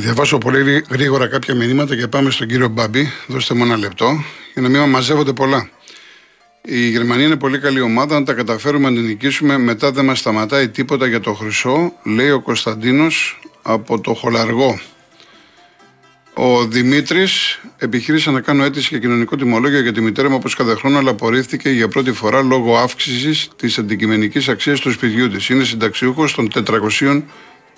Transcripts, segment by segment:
διαβάσω πολύ γρήγορα κάποια μηνύματα και πάμε στον κύριο Μπάμπη. Δώστε μου ένα λεπτό για να μην μαζεύονται πολλά. Η Γερμανία είναι πολύ καλή ομάδα. Αν τα καταφέρουμε να την νικήσουμε, μετά δεν μας σταματάει τίποτα για το χρυσό, λέει ο Κωνσταντίνος από το Χολαργό. Ο Δημήτρης επιχείρησε να κάνω αίτηση για κοινωνικό τιμολόγιο για τη μητέρα μου όπως κάθε χρόνο, αλλά απορρίφθηκε για πρώτη φορά λόγω αύξησης της αντικειμενικής αξίας του σπιτιού της. Είναι συνταξιούχος των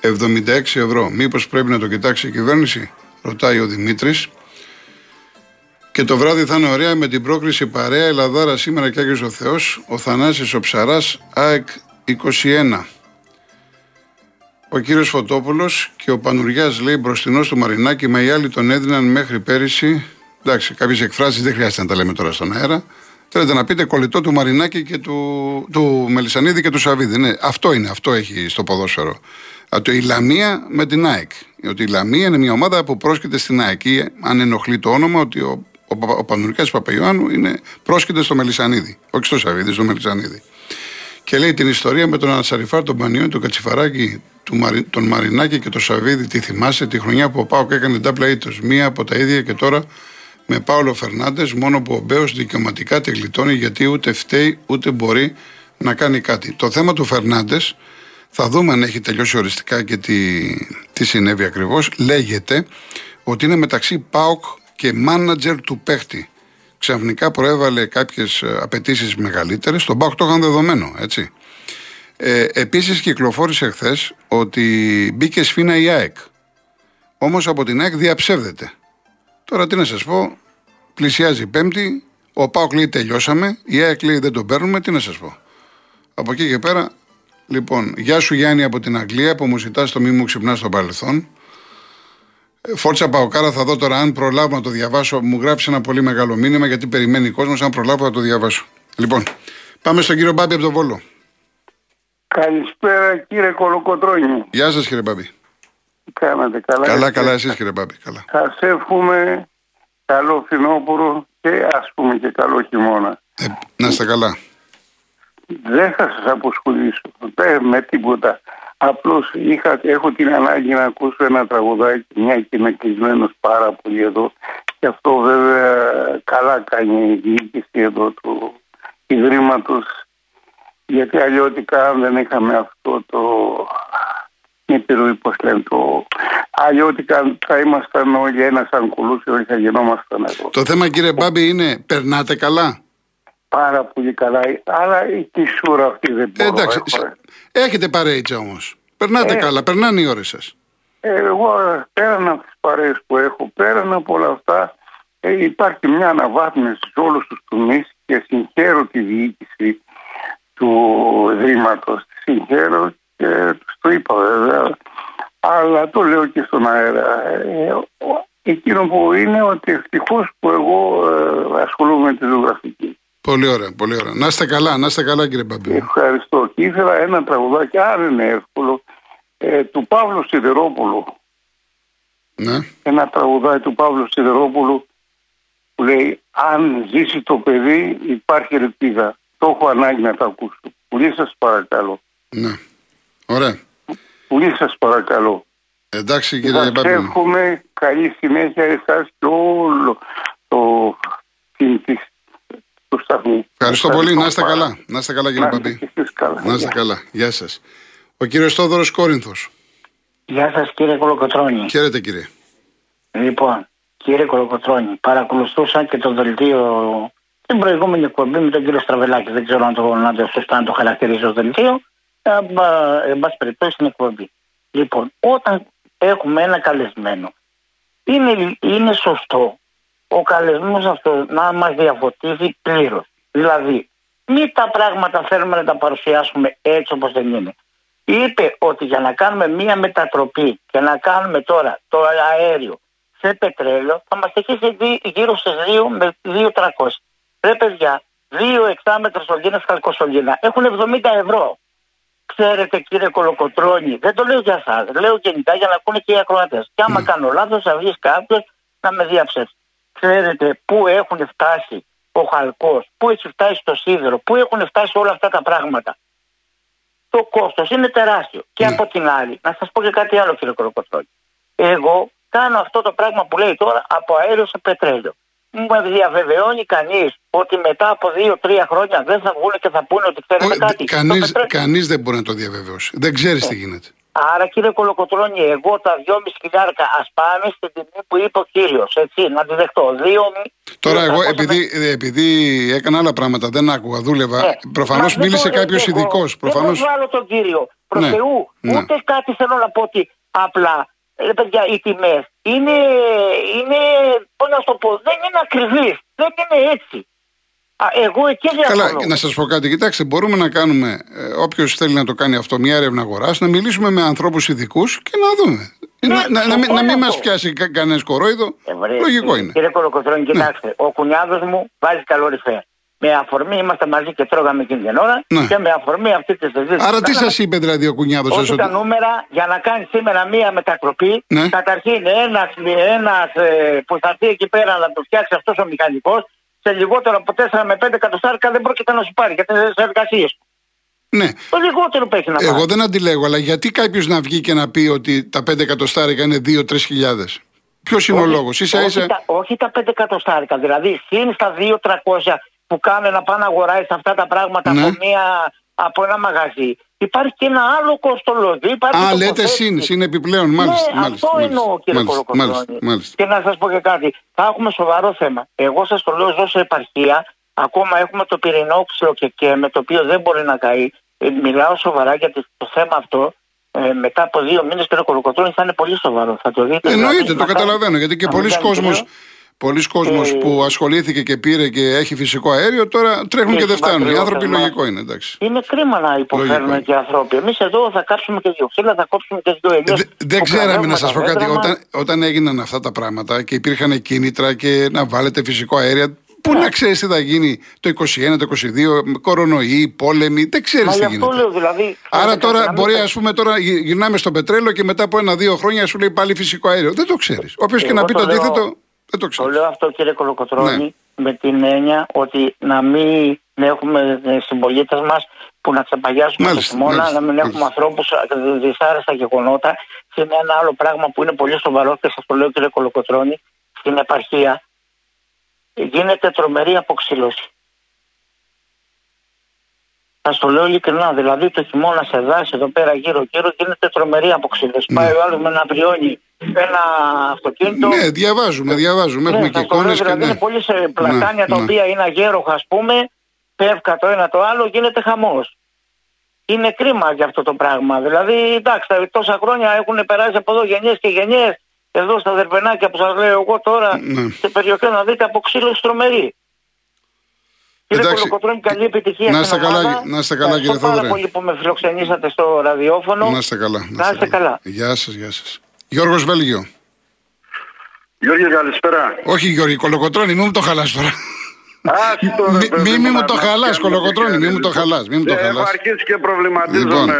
476 ευρώ. Μήπως πρέπει να το κοιτάξει η κυβέρνηση, ρωτάει ο Δημήτρης. Και το βράδυ θα είναι ωραία με την πρόκριση παρέα Ελλαδάρα σήμερα και Άγιος ο Θεός, ο Θανάσης ο Ψαράς, ΑΕΚ 21. Ο κύριος Φωτόπουλος και ο Πανουριάς λέει μπροστινός του Μαρινάκη, μα οι άλλοι τον έδιναν μέχρι πέρυσι. Εντάξει, κάποιες εκφράσεις δεν χρειάζεται να τα λέμε τώρα στον αέρα. Θέλετε να πείτε κολλητό του Μαρινάκη και του, του Μελισανίδη και του Σαββίδη. Ναι, αυτό είναι, αυτό έχει στο ποδόσφαιρο. Το η Λαμία με την ΑΕΚ. Ότι η Λαμία είναι μια ομάδα που πρόσκειται στην ΑΕΚ. αν ενοχλεί το όνομα, ότι ο ο, ο Πανουρικά Παπαϊωάννου είναι πρόσκειται στο Μελισανίδη. Όχι στο Σαββίδη, στο Μελισανίδη. Και λέει την ιστορία με τον Ανασαριφάρ, τον Πανιόνι, τον Κατσιφαράκη, τον Μαρινάκη και τον Σαββίδη. Τη θυμάσαι τη χρονιά που ο Πάοκ έκανε double ήττο. Μία από τα ίδια και τώρα με Πάολο Φερνάντες, μόνο που ο Μπέος δικαιωματικά τη γλιτώνει γιατί ούτε φταίει ούτε μπορεί να κάνει κάτι. Το θέμα του Φερνάντες θα δούμε αν έχει τελειώσει οριστικά και τι, τι συνέβη ακριβώς. Λέγεται ότι είναι μεταξύ ΠΑΟΚ και μάνατζερ του παίχτη. Ξαφνικά προέβαλε κάποιες απαιτήσεις μεγαλύτερες. Στον Πάοκ το είχαν δεδομένο, έτσι. Ε, Επίσης κυκλοφόρησε χθες ότι μπήκε σφίνα η ΑΕΚ. Όμως από την ΑΕΚ διαψεύδεται. Τώρα τι να σας πω, πλησιάζει η Πέμπτη, ο Πάοκ λέει τελειώσαμε, η ΑΕΚ λέει δεν τον παίρνουμε, τι να σας πω. Από εκεί και πέρα, λοιπόν, γεια σου Γιάννη από την Αγγλία που μου ζητάς το μη μου ξυπνάς στο παρελθόν. Φόρτσα Παοκάρα θα δω τώρα αν προλάβω να το διαβάσω. Μου γράψει ένα πολύ μεγάλο μήνυμα γιατί περιμένει ο κόσμος. Αν προλάβω να το διαβάσω. Λοιπόν, πάμε στον κύριο Μπάμπη από τον Βόλο. Καλησπέρα κύριε Κολοκοτρόνη. Γεια σας κύριε Μπάμπη. Κάνατε καλά. Καλά, καλά, εσείς κύριε Μπάμπη. Καλά. Σας εύχομαι καλό φθινόπωρο και ας πούμε και καλό χειμώνα. Ε, να είστε καλά. Δεν θα σας αποσχολήσω με τίποτα. Απλώς έχω την ανάγκη να ακούσω ένα τραγουδάκι, μια και είμαι κλεισμένος πάρα πολύ εδώ. Και αυτό βέβαια καλά κάνει η διοίκηση εδώ του Ιδρύματος. Γιατί αλλιώτικα αν δεν είχαμε αυτό το επιρροή, πώς λένε, το. Αλλιώτικα θα ήμασταν όλοι ένα σαν κουλούσι, όλοι θα γινόμασταν εδώ. Το θέμα κύριε Μπάμπη είναι, περνάτε καλά; Πάρα πολύ καλά. Αλλά η κισούρα αυτή δεν μπορεί. Εντάξει, έχετε παρέιτσα όμως. Περνάτε ε, καλά, περνάνε οι ώρες σας. Εγώ πέραν από τις παρέες που έχω, πέραν από όλα αυτά, ε, υπάρχει μια αναβάθμιση σε όλους τους τομείς και συγχαίρω τη διοίκηση του Δήματο. Τη συγχαίρω και τους το είπα βέβαια. Αλλά το λέω και στον αέρα. Ε, εκείνο που είναι ότι ευτυχώς που εγώ ε, ασχολούμαι με τη ζωγραφική. Πολύ ωραία, πολύ ωραία. Να είστε καλά, να είστε καλά κύριε Μπαμπή. Ευχαριστώ. Και ήθελα ένα τραγουδάκι, αν είναι εύκολο, ε, του Παύλου Σιδερόπουλου. Ναι. Ένα τραγουδάκι του Παύλου Σιδερόπουλου που λέει αν ζήσει το παιδί υπάρχει ελπίδα. Το έχω ανάγκη να το ακούσω. Πολύ σας παρακαλώ. Ναι. Ωραία. Πολύ σας παρακαλώ. Εντάξει κύριε Μπαμπή. εύχομαι καλή συνέχεια εσάς και όλο το, του σταθμού. Ευχαριστώ πολύ. Να είστε καλά. Να είστε καλά, κύριε Παπή. Να είστε καλά. Γεια σας. Ο κύριος Στόδωρο Κόρινθος. Γεια σας, κύριε Κολοκοτρόνη. Χαίρετε, κύριε. Λοιπόν, κύριε Κολοκοτρόνη, παρακολουθούσα και το δελτίο την προηγούμενη εκπομπή με τον κύριο Στραβελάκη. Δεν ξέρω αν το, να το, σωστά να το χαρακτηρίζω δελτίο. Ε, εν πάση περιπτώσει στην εκπομπή. Λοιπόν, όταν έχουμε ένα καλεσμένο, είναι, είναι σωστό ο καλεσμένος αυτός να μας διαφωτίσει πλήρως. Δηλαδή, μην τα πράγματα θέλουμε να τα παρουσιάσουμε έτσι όπως δεν είναι. Είπε ότι για να κάνουμε μία μετατροπή και να κάνουμε τώρα το αέριο σε πετρέλαιο θα μας τεχίσει γύρω στι 2 με 2.300. Ρε παιδιά, 2 εξάμετρα σωλήνα καλκοσωλήνα έχουν 70 ευρώ. Ξέρετε κύριε Κολοκοτρόνη, δεν το λέω για εσάς, λέω γενικά για να ακούνε και οι ακροατές. Και άμα mm. κάνω λάθος, θα βγεις κάποιος να με διαψεύσει ξέρετε πού έχουν φτάσει ο χαλκός, πού έχει φτάσει το σίδερο, πού έχουν φτάσει όλα αυτά τα πράγματα. Το κόστος είναι τεράστιο. Και ναι. από την άλλη, να σας πω και κάτι άλλο κύριε Κοροκοτρόνη. Εγώ κάνω αυτό το πράγμα που λέει τώρα από αέριο σε πετρέλαιο. Μου διαβεβαιώνει κανείς ότι μετά από δύο-τρία χρόνια δεν θα βγουν και θα πούνε ότι ξέρετε κάτι. Κανείς κανείς δεν μπορεί να το διαβεβαιώσει. Δεν ξέρεις τι γίνεται. Άρα κύριε Κολοκοτρώνη, εγώ τα 2,5 χιλιάρικα ας πάμε στην τιμή που είπε ο κύριος. Έτσι, να τη δεχτώ. Δύο, Τώρα, εγώ επειδή, επειδή έκανα άλλα πράγματα, δεν άκουγα, δούλευα. Ναι. Προφανώς μίλησε κάποιος ειδικός. Προφανώς... Δεν βάλω τον κύριο. Προ ναι. Θεού, ναι. ούτε κάτι θέλω να πω ότι απλά. Ε, παιδιά, οι τιμές είναι, είναι, πώς να το πω, δεν είναι ακριβείς. Δεν είναι έτσι εγώ εκεί διαφωνώ. Καλά, να σας πω κάτι. Κοιτάξτε, μπορούμε να κάνουμε, ε, όποιος θέλει να το κάνει αυτό, μια έρευνα αγοράς, να μιλήσουμε με ανθρώπους ειδικούς και να δούμε. Ναι, να, να, να, να μην μας πιάσει κα, κανένας κορόιδο. Ε, Λογικό είναι. Κύριε Κολοκοτρόνη, ναι. κοιτάξτε, ναι. ο κουνιάδος μου βάζει καλοριφέ. Με αφορμή είμαστε μαζί και τρώγαμε εκείνη την ώρα ναι. και με αφορμή αυτή τη συζήτηση. Άρα τι σας είπε δηλαδή ο κουνιάδος σα. τα νούμερα για να κάνει σήμερα μία μετατροπή. Ναι. Καταρχήν ένας ένας, ε, που θα έρθει εκεί πέρα να το φτιάξει αυτός ο μηχανικός σε λιγότερο από 4 με 5 εκατοστάρικα δεν πρόκειται να σου πάρει για τι εργασίες του. Ναι. Το λιγότερο που έχει να πάρει. Εγώ δεν αντιλέγω, αλλά γιατί κάποιος να βγει και να πει ότι τα 5 εκατοστάρικα είναι 2-3 χιλιάδες; Ποιος είναι ο λόγος, ίσα ίσα. Όχι, τα, όχι τα 5 εκατοστάρικα. Δηλαδή, συν στα 2-300 που κάνουν να πάνε να αγοράσει αυτά τα πράγματα ναι. από, μια, από ένα μαγαζί. Υπάρχει και ένα άλλο κοστολόγιο. Α, λέτε συν, συν επιπλέον, μάλιστα. Ναι, μάλιστα, αυτό εννοώ κύριε Κολοκοτρώνη. Και να σας πω και κάτι. Θα έχουμε σοβαρό θέμα. Εγώ σας το λέω ως επαρχία. Ακόμα έχουμε το πυρηνόξυλο και, και με το οποίο δεν μπορεί να καεί. Ε, μιλάω σοβαρά γιατί το θέμα αυτό ε, μετά από δύο μήνες κύριε Κολοκοτρώνη θα είναι πολύ σοβαρό. Θα το δείτε. Εννοείται, δηλαδή, το καταλαβαίνω. Γιατί και πολλοί κόσμος Πολλοί κόσμος ε, που ασχολήθηκε και πήρε και έχει φυσικό αέριο τώρα τρέχουν και δεν φτάνουν. Οι άνθρωποι λογικό είναι, εντάξει. Είναι κρίμα να υποφέρουν και οι άνθρωποι. Εμείς εδώ θα κάψουμε και δύο ξύλα, θα κόψουμε και δύο ελιέ. Δεν ξέραμε να σας πω κάτι. Όταν, όταν έγιναν αυτά τα πράγματα και υπήρχαν κίνητρα και να βάλετε φυσικό αέριο, Πού να ξέρεις τι θα γίνει το 21, το 22, κορονοϊοί, πόλεμοι, δεν ξέρεις τι γίνεται. Λέω, δηλαδή, Άρα τώρα μπορεί, ας πούμε, τώρα γυρνάμε στο πετρέλαιο και μετά από ένα-δύο χρόνια σου λέει πάλι φυσικό αέριο. Δεν το ξέρεις. Όποιος και να πει το αντίθετο, δεν το ξέρω. Το λέω αυτό κύριε Κολοκοτρώνη ναι. με την έννοια ότι να μην έχουμε συμπολίτες μας που να ξεπαγιάσουμε το χειμώνα, να μην έχουμε ανθρώπους δυσάρεστα γεγονότα. Και είναι ένα άλλο πράγμα που είναι πολύ σοβαρό και σας το λέω κύριε Κολοκοτρώνη, στην επαρχία γίνεται τρομερή αποξήλωση. Θα το λέω ειλικρινά, δηλαδή το χειμώνα σε δάση εδώ πέρα γύρω-γύρω γίνεται τρομερή αποξήλωση. Ναι. Πάει ο άλλος με ένα πριόνι ένα αυτοκίνητο. Ναι, διαβάζουμε, διαβάζουμε. Ναι, έχουμε και εικόνες. Δηλαδή ναι. είναι πολύ σε πλατάνια ναι, τα ναι. οποία είναι αγέροχα, ας πούμε, πέφκα το ένα το άλλο, γίνεται χαμός. Είναι κρίμα για αυτό το πράγμα. Δηλαδή, εντάξει, τόσα χρόνια έχουν περάσει από εδώ γενιές και γενιές. Εδώ στα Δερβενάκια που σας λέω εγώ τώρα, ναι. σε περιοχή να δείτε αποξήλωση τρομερή. Κύριε Κολοκοτρώνη, καλή επιτυχία να είστε καλά, να είστε καλά κύριε Θόδωρε. πάρα πολύ που με φιλοξενήσατε στο ραδιόφωνο. Να είστε καλά. Να είστε καλά. Γεια σας, γεια σας. Γιώργος Βέλγιο. Γιώργη, καλησπέρα. Όχι Γιώργη, Κολοκοτρώνη, μην μου το χαλάς τώρα. Μη μου το χαλάς, κολοκοτρώνει, μη μου το χαλάς. Έχω αρχίσει και προβληματίζομαι. Λοιπόν.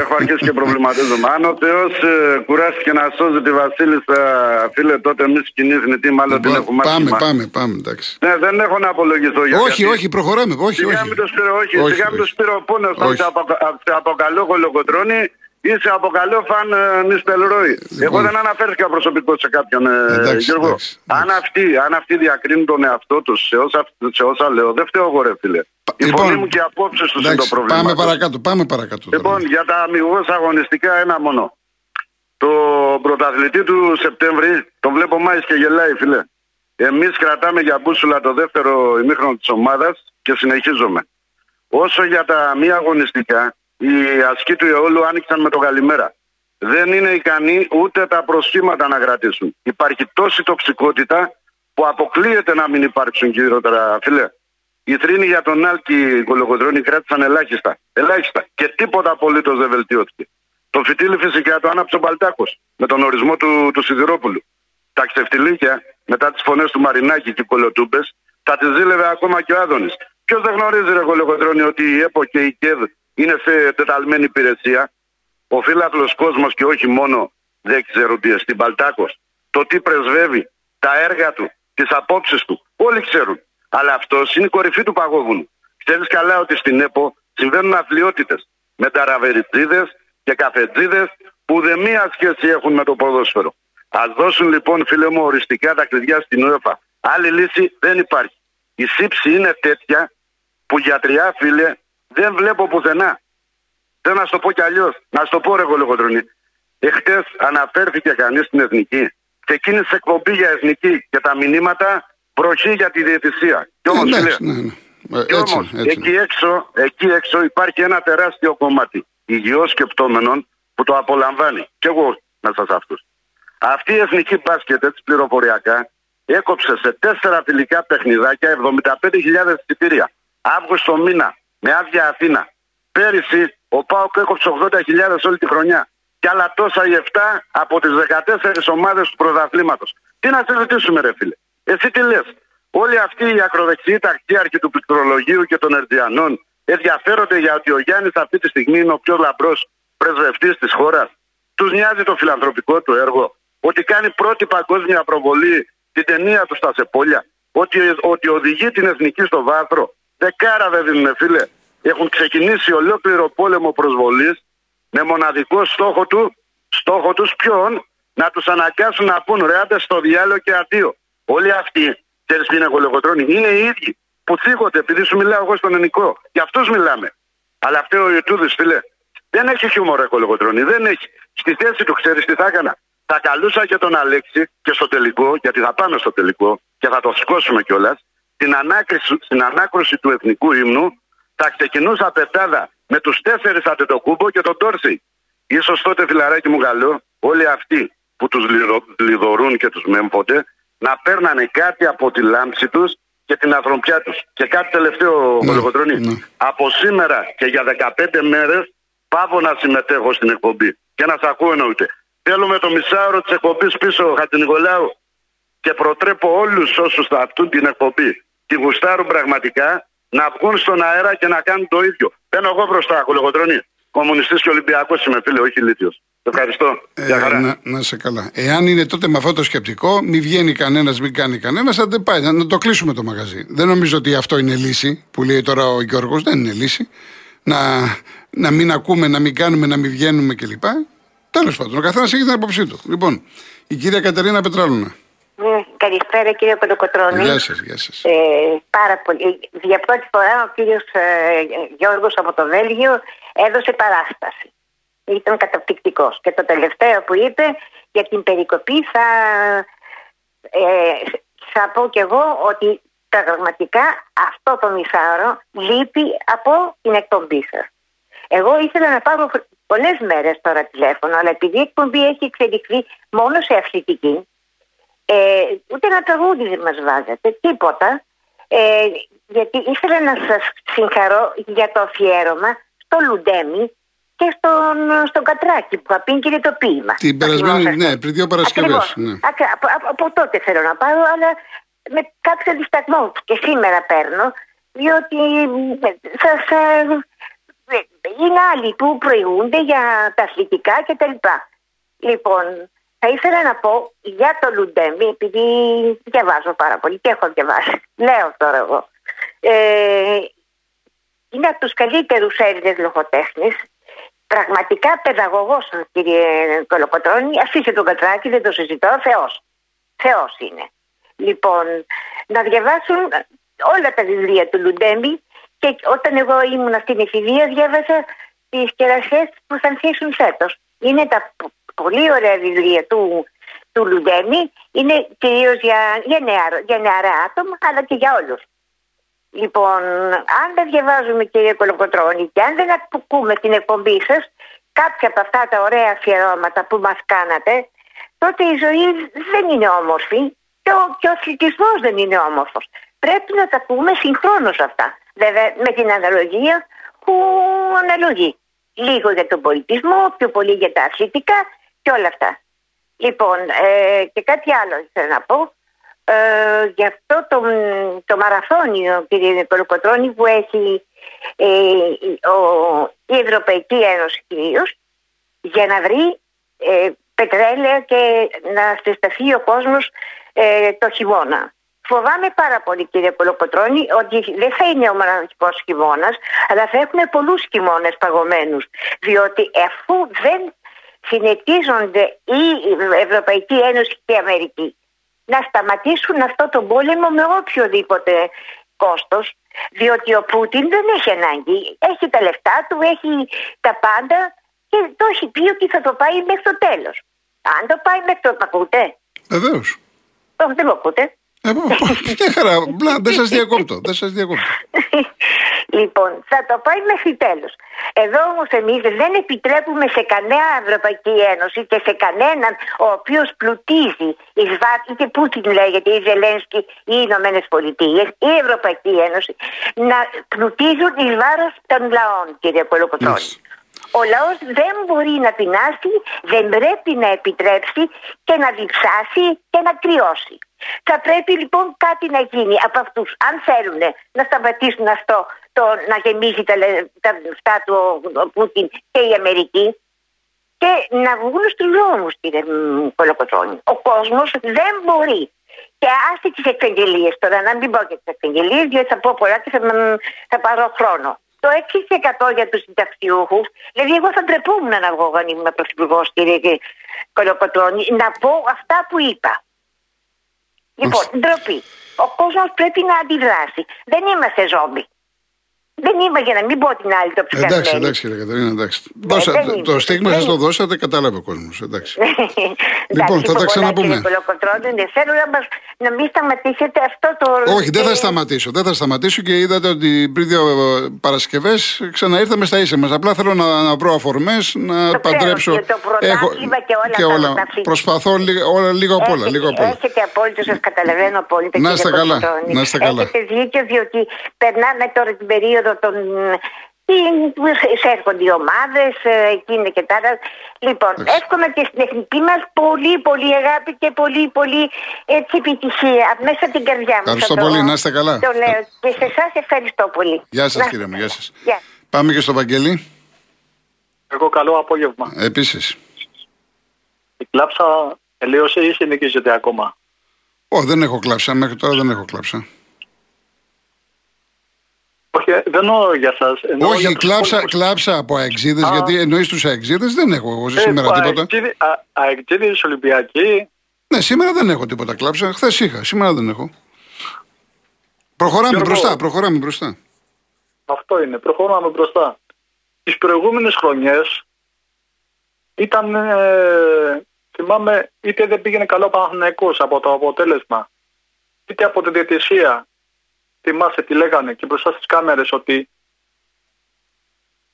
Έχω αρχίσει και προβληματίζομαι. Αν ο Θεός ε, κουράστηκε να σώζει τη Βασίλισσα, φίλε, τότε εμείς κοινή θνητή, μάλλον την λοιπόν, έχουμε Πάμε, πάμε, πάμε, εντάξει. Ναι, δεν έχω να απολογηθώ για Όχι, όχι, προχωράμε. Όχι, όχι. Σιγά μην το σπίρο πόνο, θα αποκαλώ κολοκοτρώνει Είσαι από καλό φαν ε, Ρόι. Λοιπόν. Εγώ δεν αναφέρθηκα προσωπικό σε κάποιον ε, εντάξει, Γιώργο. Εντάξει, αν, αυτοί, αν αυτοί διακρίνουν τον εαυτό τους σε όσα, σε όσα λέω, δεν φταίω εγώ, ρε φίλε. Η λοιπόν, φωνή μου και οι απόψεις τους είναι το πρόβλημα. Πάμε παρακάτω, πάμε παρακάτω. Λοιπόν, για τα αμυγός αγωνιστικά ένα μόνο. Το πρωταθλητή του Σεπτέμβρη, τον βλέπω Μάης και γελάει, φίλε. Εμείς κρατάμε για μπούσουλα το δεύτερο ημίχρονο της ομάδας και συνεχίζουμε. Όσο για τα μη αγωνιστικά, οι ασκοί του Ιεόλου άνοιξαν με το καλημέρα. Δεν είναι ικανοί ούτε τα προσχήματα να κρατήσουν. Υπάρχει τόση τοξικότητα που αποκλείεται να μην υπάρξουν κυριότερα, φίλε. Οι θρήνοι για τον Άλκη Κολοκοντρώνη κράτησαν ελάχιστα. Ελάχιστα. Και τίποτα απολύτως δεν βελτιώθηκε. Το φυτίλι φυσικά το άναψε ο Μπαλτάκος με τον ορισμό του, του Σιδηρόπουλου. Τα ξεφτιλίκια μετά τις φωνές του Μαρινάκη και Κολοτούμπες θα τι ζήλευε ακόμα και ο Άδωνης. Ποιος δεν γνωρίζει, Ρε Κολοκοντρώνη, ότι η ΕΠΟ και η ΚΕΔ είναι σε τεταλμένη υπηρεσία. Ο φύλαθλος κόσμος και όχι μόνο δεν ξέρουν τι στην Παλτάκος. Το τι πρεσβεύει, τα έργα του, τις απόψεις του. Όλοι ξέρουν. Αλλά αυτός είναι η κορυφή του παγόβουνου. Ξέρεις καλά ότι στην ΕΠΟ συμβαίνουν αθλειότητες με ταραβεριτζίδες και καφετζίδες που δεν μία σχέση έχουν με το ποδόσφαιρο. Α δώσουν λοιπόν, φίλε μου, οριστικά τα κλειδιά στην UEFA. Άλλη λύση δεν υπάρχει. Η σύψη είναι τέτοια που γιατριά, φίλε, δεν βλέπω πουθενά. Θέλω να σου το πω κι αλλιώς. Να σου το πω, ρε Γολοκοντρονή. Εχθές αναφέρθηκε κανείς στην εθνική. Ξεκίνησε εκπομπή για εθνική και τα μηνύματα προχή για τη διαιτησία. Κι όμως, ναι, φίλε, ναι, ναι. Ε, κι έτσι, όμως, έτσι. εκεί, έξω, εκεί έξω υπάρχει ένα τεράστιο κομμάτι υγιώς σκεπτόμενων που το απολαμβάνει. Κι εγώ μέσα σε αυτούς. Αυτή η εθνική μπάσκετ έτσι πληροφοριακά έκοψε σε τέσσερα φιλικά παιχνιδάκια 75.000 εισιτήρια. Αύγουστο μήνα με άδεια Αθήνα. Πέρυσι ο Πάοκ έκοψε 80.000 όλη τη χρονιά. Και άλλα τόσα οι 7 από τις 14 ομάδες του πρωταθλήματος. Τι να συζητήσουμε ρε φίλε. Εσύ τι λες. Όλοι αυτοί οι ακροδεξιοί τακτίαρχοι του πληκτρολογίου και των Ερντιανών ενδιαφέρονται για ότι ο Γιάννης αυτή τη στιγμή είναι ο πιο λαμπρός πρεσβευτής της χώρας. Τους νοιάζει το φιλανθρωπικό του έργο. Ότι κάνει πρώτη παγκόσμια προβολή την ταινία του στα Σεπόλια. Ότι, ότι οδηγεί την εθνική στο βάθρο. Δεκάρα δεν δίνουν, φίλε. Έχουν ξεκινήσει ολόκληρο πόλεμο προσβολής με μοναδικό στόχο του, στόχο τους ποιον, να τους αναγκάσουν να πούν ρε άντε στο διάλογο και αντίο. Όλοι αυτοί, ξέρεις ποιοι είναι κολοκοτρώνοι, είναι οι ίδιοι που θίγονται επειδή σου μιλάω εγώ στον ελληνικό. Για αυτούς μιλάμε. Αλλά αυτό ο Ιωτούδης φίλε δεν έχει χιούμορ ρε κολοκοτρώνη, δεν έχει. Στη θέση του ξέρεις τι θα έκανα. Θα καλούσα και τον Αλέξη και στο τελικό, γιατί θα πάμε στο τελικό και θα το σηκώσουμε κιόλας. Στην, ανάκριση, στην ανάκρουση του εθνικού ύμνου θα ξεκινούσα πετάδα με τους τέσσερις αντετοκούμπο και τον Τόρση. Ίσως τότε φιλαράκι μου καλό, όλοι αυτοί που τους λιδω, λιδωρούν και τους μέμφονται, να παίρνανε κάτι από τη λάμψη τους και την ανθρωπιά τους. Και κάτι τελευταίο, Ναι, ναι, ναι. Από σήμερα και για 15 μέρες πάω να συμμετέχω στην εκπομπή. Και να σε ακούω εννοείται. Θέλουμε το μισάωρο της εκπομπής πίσω, Χατζηνικολάου. Και προτρέπω όλους όσους θα αυτούν την εκπομπή τη γουστάρουν πραγματικά να βγουν στον αέρα και να κάνουν το ίδιο. Μπαίνω εγώ μπροστά, κολοκοτρώνη. Κομμουνιστής και Ολυμπιακός είμαι φίλε, όχι λίτιος. Ευχαριστώ. Γεια Ε, χαρά. να, να σε καλά. Εάν είναι τότε με αυτό το σκεπτικό, μη βγαίνει κανένας, μην κάνει κανένας, θα δεν πάει. Να, να το κλείσουμε το μαγαζί. Δεν νομίζω ότι αυτό είναι λύση που λέει τώρα ο Γιώργος. Δεν είναι λύση. Να, να μην ακούμε, να μην κάνουμε, να μην βγαίνουμε κλπ. Τέλος πάντων, ο καθένας έχει την άποψή του. Λοιπόν, η κυρία Κατερίνα Πετράλουνα. Ναι, καλησπέρα κύριε Κοντοκοτρώνη. Γεια σας, γεια σας. Ε, πάρα πολύ. Για πρώτη φορά ο κύριος ε, Γιώργος από το Βέλγιο έδωσε παράσταση. Ήταν καταπληκτικός. Και το τελευταίο που είπε για την περικοπή θα, ε, θα πω κι εγώ ότι πραγματικά αυτό το μισάωρο λείπει από την εκπομπή σας. Εγώ ήθελα να πάρω πολλές μέρες τώρα τηλέφωνο, αλλά επειδή η εκπομπή έχει εξελιχθεί μόνο σε αθλητική, ε, ούτε ένα τραγούδι δεν μας βάζετε, τίποτα. Ε, γιατί ήθελα να σας συγχαρώ για το αφιέρωμα στο Λουντέμι και στον, στον Κατράκη που θα πει κινητοποίημα. Την Θα περασμένη, θυμόσαστε. ναι, πριν δύο Παρασκευές. Ακριβώς. Ναι. Ακρα- από, από- από τότε θέλω να πάρω, αλλά με κάποιο δισταγμό και σήμερα παίρνω, διότι ε, σας, ε, ε, είναι άλλοι που προηγούνται για τα αθλητικά κτλ. Λοιπόν, θα ήθελα να πω για το Λουντέμι, επειδή διαβάζω πάρα πολύ και έχω διαβάσει. Λέω τώρα εγώ. Ε, είναι από τους καλύτερους Έλληνες λογοτέχνες. Πραγματικά παιδαγωγός, κύριε Κολοκοτρώνη. Αφήστε τον Κατράκη, δεν το συζητώ. Θεός. Θεός είναι. Λοιπόν, να διαβάσουν όλα τα βιβλία του Λουντέμι και όταν εγώ ήμουν στην εφηβεία διάβασα τις κερασιές που θα ανθίσουν φέτος. Είναι τα πο- πολύ ωραία βιβλία του, του Λουντέμι. Είναι κυρίως για, για, νεαρό, για νεαρά άτομα αλλά και για όλους. Λοιπόν, αν δεν διαβάζουμε κύριε Κολοκοτρώνη και αν δεν ακούμε την εκπομπή σας, κάποια από αυτά τα ωραία αφιερώματα που μας κάνατε, τότε η ζωή δεν είναι όμορφη και ο, και ο αθλητισμός δεν είναι όμορφος. Πρέπει να τα πούμε συγχρόνως αυτά. Βέβαια με την αναλογία που αναλογεί. Λίγο για τον πολιτισμό, πιο πολύ για τα αθλητικά και όλα αυτά. Λοιπόν, ε, και κάτι άλλο ήθελα να πω. Ε, γι' αυτό το, το μαραθώνιο, κύριε Κολοκοτρώνη, που έχει ε, η- ο- η Ευρωπαϊκή Ένωση κυρίως, για να βρει ε, πετρέλαια και να συσταθεί ο κόσμος ε, το χειμώνα. Φοβάμαι πάρα πολύ κύριε Κολοκοτρώνη ότι δεν θα είναι ο μοναδικός χειμώνας, αλλά θα έχουμε πολλούς χειμώνες παγωμένους. Διότι αφού δεν συνετίζονται η Ευρωπαϊκή Ένωση και η Αμερική να σταματήσουν αυτό το πόλεμο με οποιοδήποτε κόστος διότι ο Πούτιν δεν έχει ανάγκη. Έχει τα λεφτά του, έχει τα πάντα και το έχει πει ότι θα το πάει μέχρι το τέλος. Αν το πάει μέχρι το... Ακούτε; Βεβαίως. Όχι, δεν με ακούτε. Ε, μια χαρά. Μπλα, δεν σας διακόπτω. Δεν σας διακόπτω. λοιπόν, θα το πάει μέχρι τέλος. Εδώ όμως εμείς δεν επιτρέπουμε σε κανένα Ευρωπαϊκή Ένωση και σε κανέναν ο οποίος πλουτίζει εις βάθο, είτε Πούτιν λέγεται, ή Ζελένσκι, ή οι Ηνωμένες Πολιτείες, ή η Ευρωπαϊκή Ένωση, να πλουτίζουν εις βάρος των λαών, κύριε Κολοκοτρόνη. Ο λαός δεν μπορεί να πεινάσει, δεν πρέπει να επιτρέψει και να διψάσει και να κρυώσει. Θα πρέπει λοιπόν κάτι να γίνει από αυτούς, αν θέλουν να σταματήσουν αυτό, το, να γεμίζει τα, λεφτά του ο Πούτιν και η Αμερική και να βγουν στους δρόμους κύριε Κολοκοτρώνη. Ο κόσμος δεν μπορεί. Και άστε τις εξαγγελίες τώρα, να μην πω και τις εξαγγελίες, διότι θα πω πολλά και θα, θα πάρω χρόνο το 6% για τους συνταξιούχους. Δηλαδή, εγώ θα ντρεπόμουν να βγω αν ήμουν πρωθυπουργό, κύριε Κολοκοτρόνη, να πω αυτά που είπα. Λοιπόν, ντροπή. Ο κόσμος πρέπει να αντιδράσει. Δεν είμαστε ζόμπι. Δεν είμαι για να μην πω την άλλη το ψυχασμένη. Εντάξει, εντάξει κύριε Καταρίνα, εντάξει. Ναι, Δώσα, το στίγμα σας το δώσατε, κατάλαβε ο κόσμος. Εντάξει. λοιπόν, θα τα ξαναπούμε. Δεν θέλω να, μας, να μην σταματήσετε αυτό το. Όχι, δεν θα σταματήσω. Δεν θα σταματήσω και είδατε ότι πριν δύο Παρασκευές ξαναήρθαμε στα ίσα μας. Απλά θέλω να, να βρω αφορμές, να το παντρέψω. Και το Έχω, και όλα. Και όλα. Προσπαθώ λίγο, όλα, λίγο απ' όλα. Λίγο απ όλα. Έχετε απόλυτο, σας καταλαβαίνω απόλυτα. Να είστε καλά. Να είστε καλά. Έχετε δίκιο, διότι περνάμε τώρα την περίοδο περίοδο των έρχονται οι ομάδες, ε, εκείνη και τα Λοιπόν, εύχομαι και στην εθνική μας πολύ, πολύ αγάπη και πολύ, πολύ έτσι επιτυχία. Μέσα από την καρδιά μου. Ευχαριστώ πολύ, να είστε καλά. Το λέω. Και σε εσάς ευχαριστώ πολύ. Γεια σας, κύριε μου, γεια σας. Πάμε και στο Βαγγέλη. Εγώ καλό απόγευμα. Επίσης. Η κλάψα τελείωσε ή συνεχίζεται ακόμα; Όχι, δεν έχω κλάψα. Μέχρι τώρα δεν έχω κλάψα. Όχι, δεν εννοώ για εσά. Όχι, για κλάψα, κλάψα από αεξίδε, γιατί εννοείς τους αεξίδε δεν έχω εγώ ε, σήμερα τίποτα. Αεξίδε, Ολυμπιακοί. Ναι, σήμερα δεν έχω τίποτα κλάψα. Χθες είχα, σήμερα δεν έχω. Προχωράμε μπροστά, προχωράμε μπροστά. Αυτό είναι, προχωράμε μπροστά. Τις προηγούμενες χρονιές ήταν, ε, θυμάμαι, είτε δεν πήγαινε καλό Παναθυναϊκό από το αποτέλεσμα, είτε από την διαιτησία, θυμάσαι τι λέγανε και μπροστά στις κάμερες ότι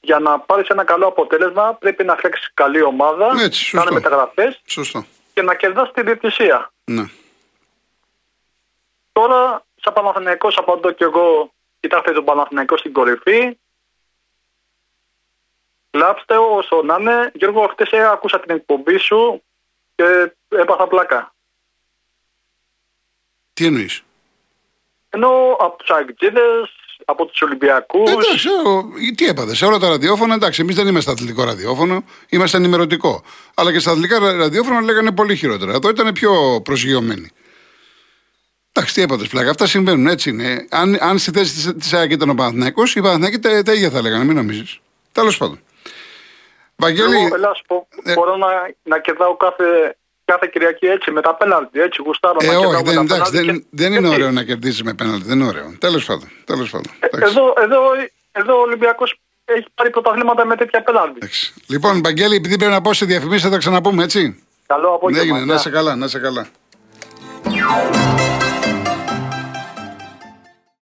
για να πάρεις ένα καλό αποτέλεσμα πρέπει να φτιάξεις καλή ομάδα, Έτσι, να κάνεις μεταγραφές και να κερδάς τη διαιτησία. Ναι. Τώρα, σαν Παναθηναϊκός, απαντώ και εγώ, κοιτάξτε τον Παναθηναϊκό στην κορυφή. Κλάψτε όσο να είναι. Γιώργο, χτες άκουσα την εκπομπή σου και έπαθα πλάκα. Τι εννοείς; Ενώ από τους Αγγλίδε, από τους Ολυμπιακούς. Εντάξει, τι έπαθε. Σε όλα τα ραδιόφωνα, εντάξει, εμείς δεν είμαστε αθλητικό ραδιόφωνο, είμαστε ενημερωτικό. Αλλά και στα αθλητικά ραδιόφωνα λέγανε πολύ χειρότερα. Εδώ ήταν πιο προσγειωμένοι. Εντάξει, τι έπαθες πλάκα. Αυτά συμβαίνουν, έτσι είναι. Αν, αν στη θέση της ΑΕΚ ήταν ο Παναθυναϊκό, οι Παναθυναϊκοί τα, τα ίδια θα λέγανε, μην νομίζεις. Τέλος πάντων. Βαγγέλη. Εγώ, πω, ε, μπορώ να, να κερδάω κάθε κάθε Κυριακή έτσι με τα πέναλτι. Έτσι γουστάρω ε, να όχι, δεν, εντάξει, δεν, δεν είναι ωραίο να κερδίζεις με πέναλτι. Δεν είναι ωραίο. Τέλος πάντων. Τέλος πάντων. Ε, εδώ, εδώ, εδώ ο Ολυμπιακός έχει πάρει πρωταθλήματα με τέτοια πέναλτι. Λοιπόν, Μπαγγέλη, επειδή πρέπει να πω σε διαφημίσεις, θα τα ξαναπούμε, έτσι; Καλό απόγευμα. Δεν έγινε. Να σε καλά, να σε καλά.